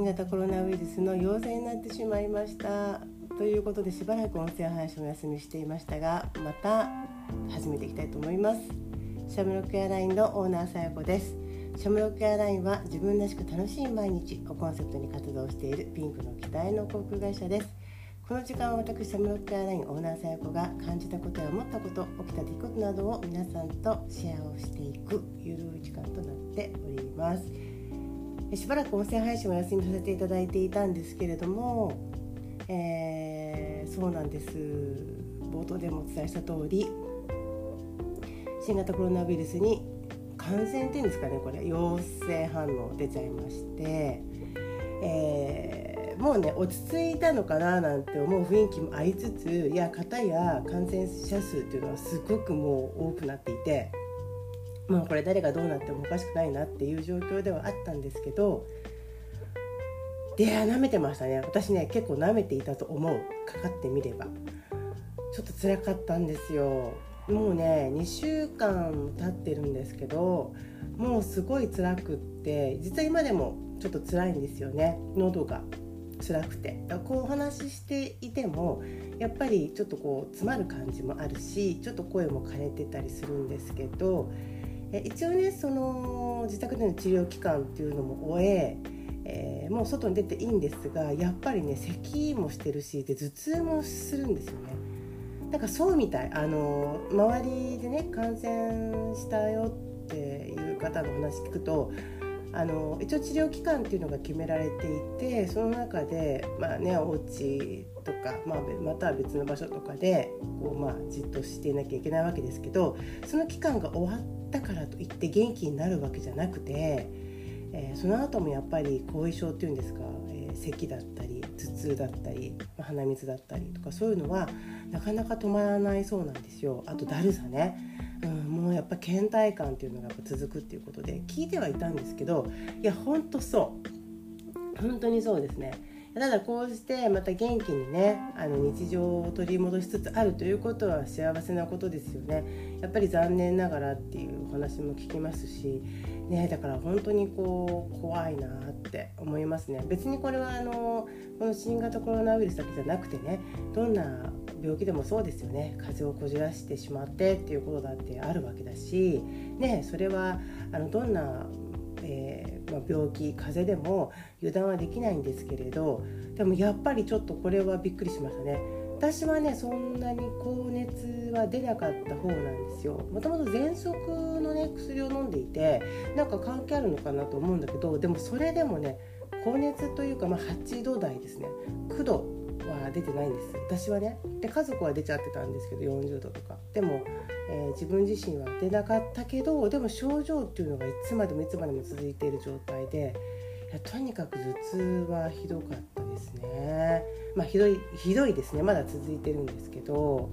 新型コロナウイルスの陽性になってしまいました。ということでしばらく音声配信お休みしていましたがまた始めていきたいと思います。シャムロックエアラインのオーナーさやこです。シャムロックエアラインは自分らしく楽しい毎日をコンセプトに活動しているピンクの機体の航空会社です。この時間は私シャムロックエアラインオーナーさやこが感じたことや思ったこと起きた出来事などを皆さんとシェアをしていくゆるい時間となっております。しばらく音声配信をお休みさせていただいていたんですけれども、えー、そうなんです。冒頭でもお伝えした通り新型コロナウイルスに感染っていうんですかねこれ。陽性反応出ちゃいまして、えーもうね落ち着いたのかななんて思う雰囲気もありつついや方や感染者数っていうのはすごくもう多くなっていてもうこれ誰がどうなってもおかしくないなっていう状況ではあったんですけどで舐めてましたね。私ね結構舐めていたと思う。かかってみれば。ちょっと辛かったんですよ。もうね2週間経ってるんですけどもうすごい辛くって実は今でもちょっと辛いんですよね。喉が辛くて。こうお話ししていてもやっぱりちょっとこう詰まる感じもあるしちょっと声も枯れてたりするんですけど一応ねその自宅での治療期間っていうのも終ええー、もう外に出ていいんですがやっぱりね咳もしてるしで頭痛もするんですよね。だからそうみたい。あの周りでね感染したよっていう方の話聞くとあの一応治療期間っていうのが決められていてその中でまあねお家とか、まあ、または別の場所とかでこう、まあ、じっとしていなきゃいけないわけですけどその期間が終わったからといって元気になるわけじゃなくて、えー、その後もやっぱり後遺症っていうんですか、えー、咳だったり頭痛だったり鼻水だったりとかそういうのはなかなか止まらないそうなんですよ。あとだるさね。うん、もうやっぱ倦怠感っていうのがやっぱ続くっていうことで聞いてはいたんですけどいやほんとそう。本当にそうですね。ただこうしてまた元気にねあの日常を取り戻しつつあるということは幸せなことですよね。やっぱり残念ながらっていうお話も聞きますしねだから本当にこう怖いなって思いますね。別にこれはあのこの新型コロナウイルスだけじゃなくてねどんな病気でもそうですよね。風邪をこじらしてしまってっていうことだってあるわけだし、ね、それはあのどんな、えー、ま、病気風邪でも油断はできないんですけれどでもやっぱりちょっとこれはびっくりしましたね。私はねそんなに高熱は出なかった方なんですよもともと喘息のね薬を飲んでいてなんか関係あるのかなと思うんだけどでもそれでもね高熱というか、まあ、8度台ですね9度は出てないんです。私はねで家族は出ちゃってたんですけど40度とか。でも、えー、自分自身は出なかったけどでも症状っていうのがいつまでもいつまでも続いている状態でいやとにかく頭痛はひどかったですね。まあひどいひどいですね。まだ続いてるんですけど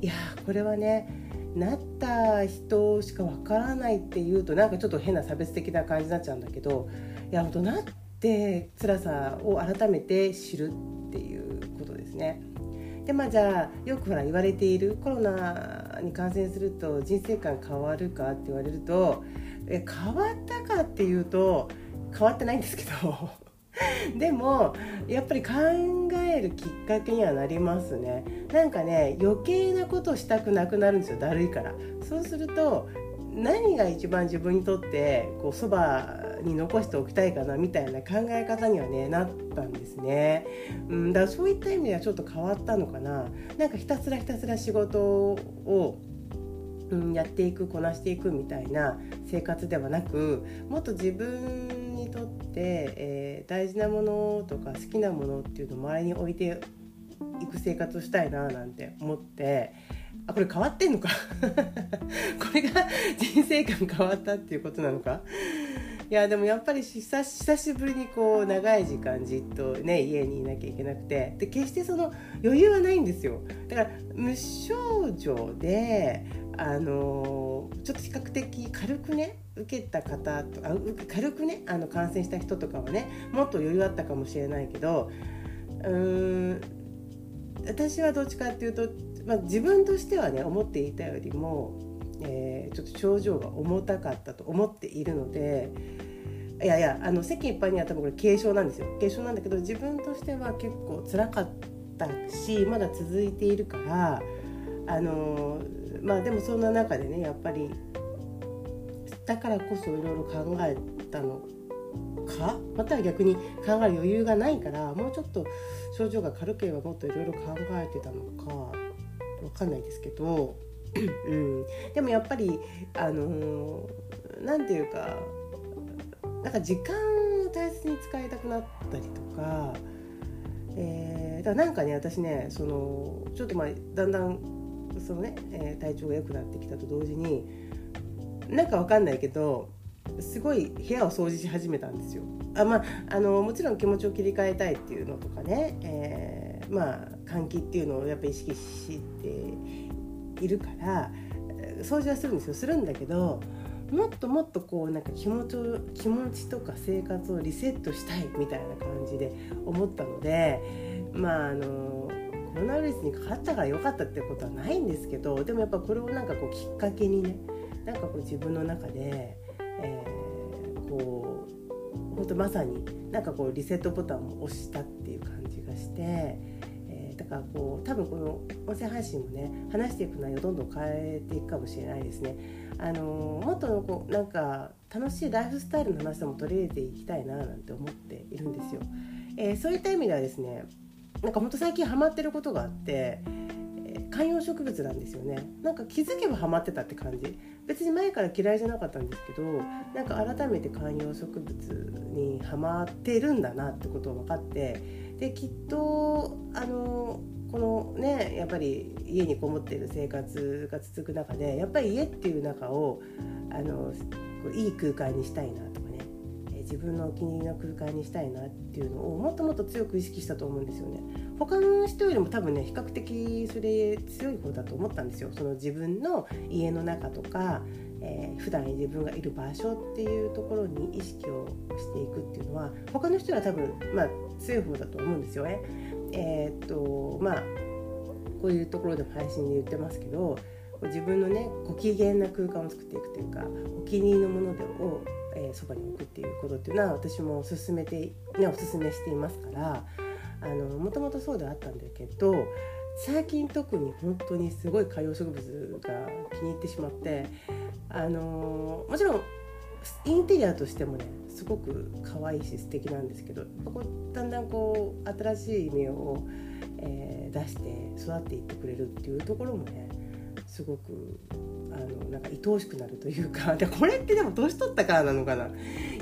いやこれはねなった人しかわからないっていうとなんかちょっと変な差別的な感じになっちゃうんだけどいや本当なって辛さを改めて知るっていう。ですね。でまあじゃあよくほら言われているコロナに感染すると人生観変わるかって言われるとえ変わったかっていうと変わってないんですけど でもやっぱり考えるきっかけにはなりますねなんかね余計なことしたくなくなるんですよだるいからそうすると何が一番自分にとってこうそばに残しておきたいかなみたいな考え方にはねなったんですね、うん、だからそういった意味ではちょっと変わったのかな。なんかひたすらひたすら仕事をうん、やっていくこなしていくみたいな生活ではなくもっと自分にとって、えー、大事なものとか好きなものっていうのを周りに置いていく生活をしたいななんて思ってあこれ変わってんのか？これが人生観変わったっていうことなのか？いやでもやっぱり久しぶりにこう長い時間じっとね家にいなきゃいけなくて。で決してその余裕はないんですよ。だから無症状であのちょっと比較的軽くね受けた方とあ軽くねあの感染した人とかはねもっと余裕あったかもしれないけどうーん私はどっちかっていうと、まあ、自分としてはね思っていたよりもえー、ちょっと症状が重たかったと思っているのでいやいやあの世間一般には多分これ軽症なんですよ。軽症なんだけど自分としては結構辛かったしまだ続いているからあのまあでもそんな中でねやっぱりだからこそいろいろ考えたのかまたは逆に考える余裕がないからもうちょっと症状が軽ければもっといろいろ考えてたのか分かんないですけど、うん、でもやっぱりあの何て言うかなんか時間を大切に使いたくなったりとか、えー、だからなんかね私ねそのちょっとまあだんだんそのね、えー、体調が良くなってきたと同時になんかわかんないけどすごい部屋を掃除し始めたんですよ。あまあ、あのもちろん気持ちを切り替えたいっていうのとかね、えー、まあ換気っていうのをやっぱ意識しているから掃除はするんですよ。するんだけどもっともっとこうなんか気持ちを気持ちとか生活をリセットしたいみたいな感じで思ったのでまああのコロナウイルスにかかったから良かったってことはないんですけどでもやっぱこれをなんかこうきっかけにねなんかこう自分の中で、えー、こう本当まさになんかこうリセットボタンを押したっていう感じがして、かこう多分この音声配信もね話していく内容どんどん変えていくかもしれないですね。あのー、もっとこうなんか楽しいライフスタイルの話でも取り入れていきたいななんて思っているんですよ。えー、そういった意味ではですねなんか本当最近ハマってることがあって、観葉植物なんですよねなんか気づけばハマってたって感じ別に前から嫌いじゃなかったんですけどなんか改めて観葉植物にハマってるんだなってことが分かってできっとあのこのねやっぱり家にこもっている生活が続く中でやっぱり家っていう中をあのいい空間にしたいなとかね自分のお気に入りの空間にしたいなっていうのをもっともっと強く意識したと思うんですよね。他の人よりも多分ね比較的それ強い方だと思ったんですよその自分の家の中とか、えー、普段自分がいる場所っていうところに意識をしていくっていうのは他の人は多分、まあ、強い方だと思うんですよね。えー、っとまあこういうところでも配信で言ってますけど自分のねご機嫌な空間を作っていくというかお気に入りのものでを、えー、そばに置くっていうことっていうのは私も勧めて、ね、おすすめしていますからあのもともとそうであったんだけど最近特に本当にすごい観葉植物が気に入ってしまってあのもちろんインテリアとしてもねすごく可愛いし素敵なんですけどこだんだんこう新しい芽を、えー、出して育っていってくれるっていうところもねすごくあのなんか愛おしくなるというか でこれってでも年取ったからなのかな。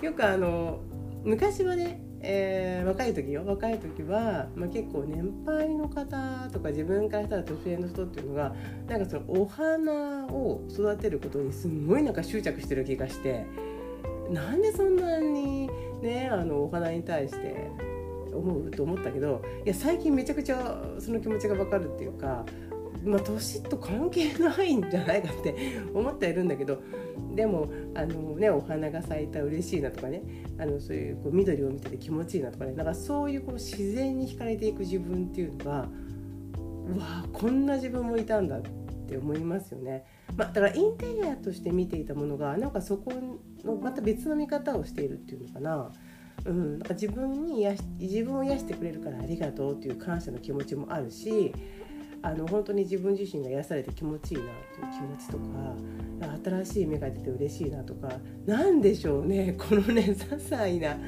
よくあの昔はねえー、若い時よ。若い時は、まあ、結構年配の方とか自分からしたら年上の人っていうのがなんかそのお花を育てることにすごいなんか執着してる気がしてなんでそんなにねあのお花に対して思うと思ったけどいや最近めちゃくちゃその気持ちが分かるっていうかまあ、年と関係ないんじゃないかって思ってはいるんだけどでもあの、ね、お花が咲いたら嬉しいなとかねあのそういうこう緑を見てて気持ちいいなとかねなんかそういうこう自然に惹かれていく自分っていうのがうわこんな自分もいたんだって思いますよね。まあ、だからインテリアとして見ていたものがなんかそこのまた別の見方をしているっていうのかな。うん、なんか自分に癒し自分を癒してくれるからありがとうっていう感謝の気持ちもあるしあの本当に自分自身が癒されて気持ちいいなという気持ちとか新しい芽が出て嬉しいなとか何でしょうね このね些細な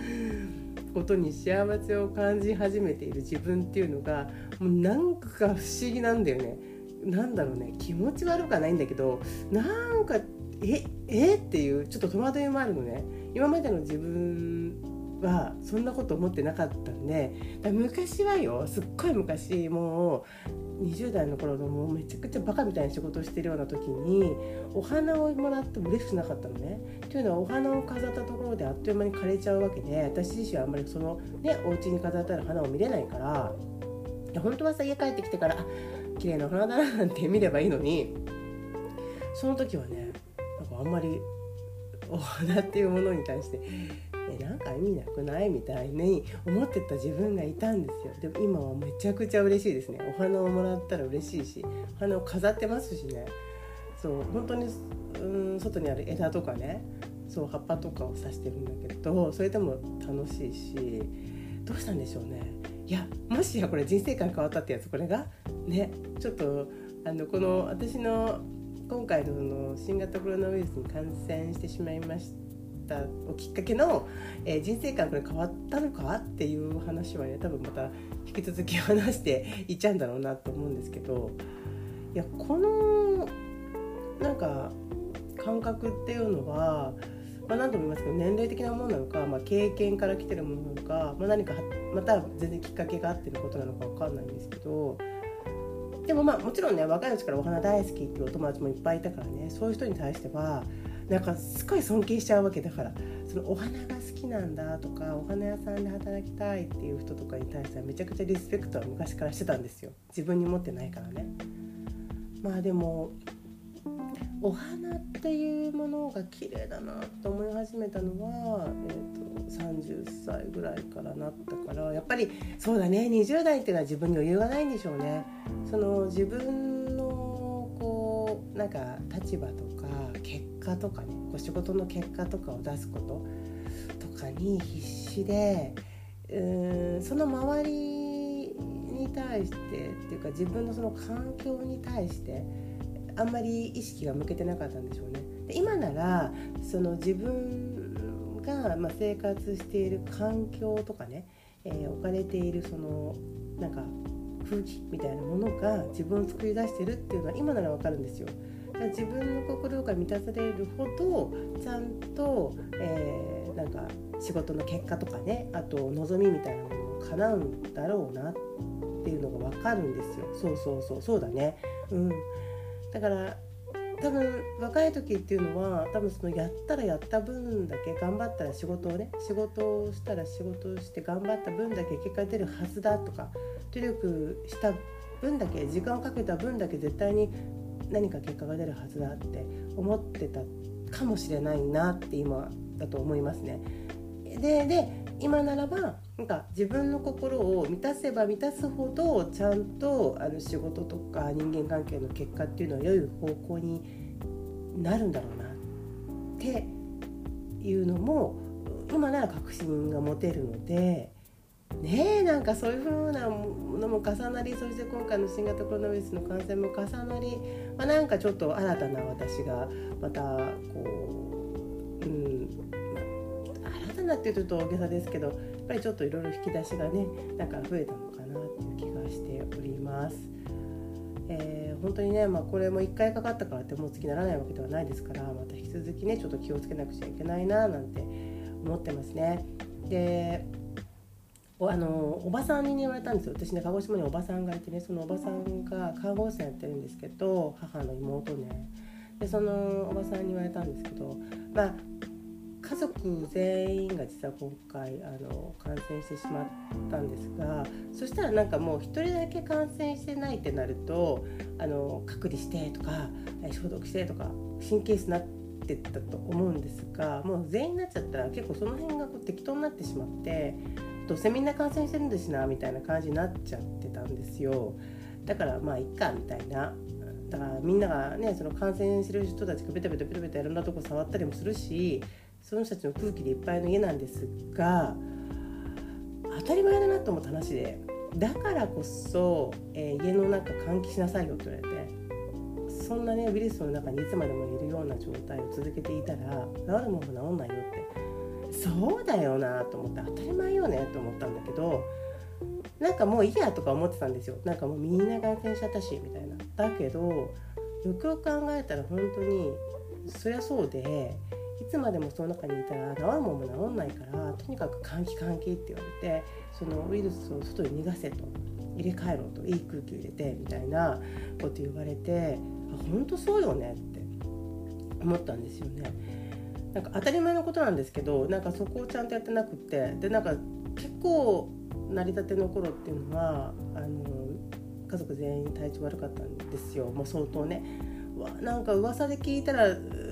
ことに幸せを感じ始めている自分っていうのがもうなんか不思議なんだよね。なんだろうね気持ち悪くはないんだけどなんかええ？っていうちょっと戸惑いもあるのね今までの自分はそんなこと思ってなかったんで昔はよすっごい昔もう20代の頃のもうめちゃくちゃバカみたいな仕事をしてるような時にお花をもらっても嬉しくなかったのね。というのはお花を飾ったところであっという間に枯れちゃうわけで私自身はあんまりそのねお家に飾ってある花を見れないから本当はさ家帰ってきてから綺麗なお花だななんて見ればいいのにその時はねなんかあんまりお花っていうものに対してえなんか意味なくない？みたいに思ってた自分がいたんですよ。でも今はめちゃくちゃ嬉しいですね。お花をもらったら嬉しいしお花を飾ってますしね。そう本当にうん外にある枝とかねそう葉っぱとかを刺してるんだけどそれでも楽しいしどうしたんでしょうね。いやもしやこれ人生観変わったってやつこれがねちょっとあのこの私の今回のの新型コロナウイルスに感染してしまいましたをきっかけの、えー、人生観これ変わったのかっていう話はね多分また引き続き話していっちゃうんだろうなと思うんですけどいやこのなんか感覚っていうのは、まあ、何度も言いますけど年齢的なものなのか、まあ、経験から来てるものなのか、まあ、何かまた全然きっかけがあってることなのか分かんないんですけどでもまあもちろんね若いうちからお花大好きっていうお友達もいっぱいいたからねそういう人に対してはなんかすごい尊敬しちゃうわけだからそのお花が好きなんだとかお花屋さんで働きたいっていう人とかに対してはめちゃくちゃリスペクトは昔からしてたんですよ自分に持ってないからね。まあでもお花っていうものが綺麗だなと思い始めたのは、えーと、30歳ぐらいからなったからやっぱりそうだね20代っていうのは自分に余裕がないんでしょうね。その自分なんか立場とか結果とかねこう仕事の結果とかを出すこととかに必死でうーんその周りに対してっていうか自分のその環境に対してあんまり意識が向けてなかったんでしょうね。で今ならその自分がま生活している環境とかね、えー、置かれているそのなんか空気みたいなものが自分を作り出してるっていうのは今ならわかるんですよ。だから自分の心が満たされるほどちゃんと、えー、なんか仕事の結果とかねあと望みみたいなものを叶うんだろうなっていうのが分かるんですよ。そうそうそうそうだね。うん、だから多分若い時っていうのは多分そのやったらやった分だけ頑張ったら仕事をね仕事をしたら仕事をして頑張った分だけ結果出るはずだとか努力した分だけ時間をかけた分だけ絶対に何か結果が出るはずだって思ってたかもしれないなって今だと思いますね。でで今ならばなんか自分の心を満たせば満たすほどちゃんとあの仕事とか人間関係の結果っていうのは良い方向になるんだろうなっていうのも今なら確信が持てるのでねえなんかそういうふうなものも重なりそして今回の新型コロナウイルスの感染も重なり、まあ、なんかちょっと新たな私がまたこう、うん、なっていうと大げさですけどやっぱりちょっといろいろ引き出しがねなんか増えたのかなっていう気がしております。えー、本当にね、まあ、これも1回かかったからってもう次ならないわけではないですからまた引き続きねちょっと気をつけなくちゃいけないななんて思ってますね。であのおばさんに言われたんですよ私ね鹿児島におばさんがいてねそのおばさんが看護師さんやってるんですけど母の妹ねでそのおばさんに言われたんですけどまあ家族全員が実は今回あの感染してしまったんですがそしたらなんかもう1人だけ感染してないってなるとあの隔離してとか消毒してとか神経質になってったと思うんですがもう全員になっちゃったら結構その辺がこう適当になってしまってどうせみんな感染してるんですなみたいな感じになっちゃってたんですよ。だからまあいっかみたいな。だからみんながねその感染してる人たちがベタベタベタベタいろんなとこ触ったりもするしその人たちの空気でいっぱいの家なんですが当たり前だなと思った話でだからこそ、えー、家の中換気しなさいよって言われてそんなねウイルスの中にいつまでもいるような状態を続けていたら治るもの治んないよってそうだよなと思って当たり前よねと思ったんだけどなんかもういいやとか思ってたんですよ。なんかもうみんな感染しちゃったしみたいな。だけどよくよく考えたら本当にそりゃそうでいつまでもその中にいたら治るもんも治んないからとにかく換気換気って言われてそのウイルスを外に逃がせと入れ替えろといい空気を入れてみたいなこと言われてあ本当そうよねって思ったんですよね。なんか当たり前のことなんですけどなんかそこをちゃんとやってなくってでなんか結構成り立ての頃っていうのはあの家族全員体調悪かったんですよもう相当ねわなんか噂で聞いたら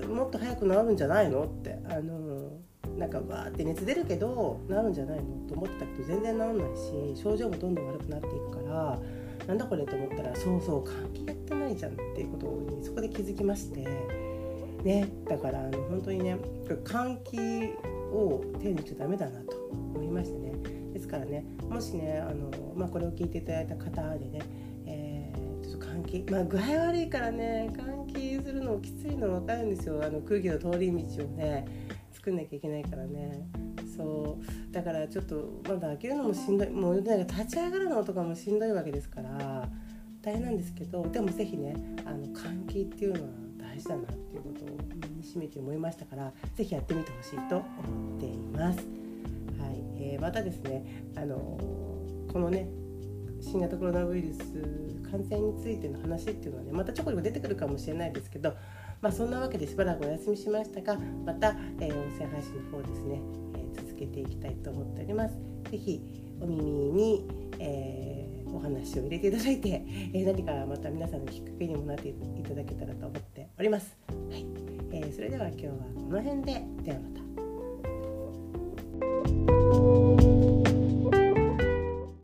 もっと早く治るんじゃないのってあのなんかわーって熱出るけど治るんじゃないのと思ってたけど全然治んないし症状もどんどん悪くなっていくからなんだこれと思ったらそうそう換気やってないじゃんっていうことにそこで気づきまして。ねだからあの本当にね換気を手にしちゃダメだなと思いましたねですからねもしねあの、まあ、これを聞いていただいた方でね、換気。まあ具合悪いからね換気するのきついの分かるんですよ。あの空気の通り道をね作んなきゃいけないからね。そう。だからちょっとまだ開けるのもしんどい。もうなんか立ち上がるのとかもしんどいわけですから大変なんですけどでも是非ねあの換気っていうのは大事だなっていうことを身にしめて思いましたから是非やってみてほしいと思っています。はい。えー、またですねあのこのね新型コロナウイルス感染についての話っていうのはねまたちょこちょこ出てくるかもしれないですけどまあ、そんなわけでしばらくお休みしましたがまた、えー、音声配信の方ですね、えー、続けていきたいと思っております。ぜひお耳に、えー、お話を入れていただいて、え何かまた皆さんのきっかけにもなっていただけたらと思っております。はいえー、それでは今日はこの辺ででは。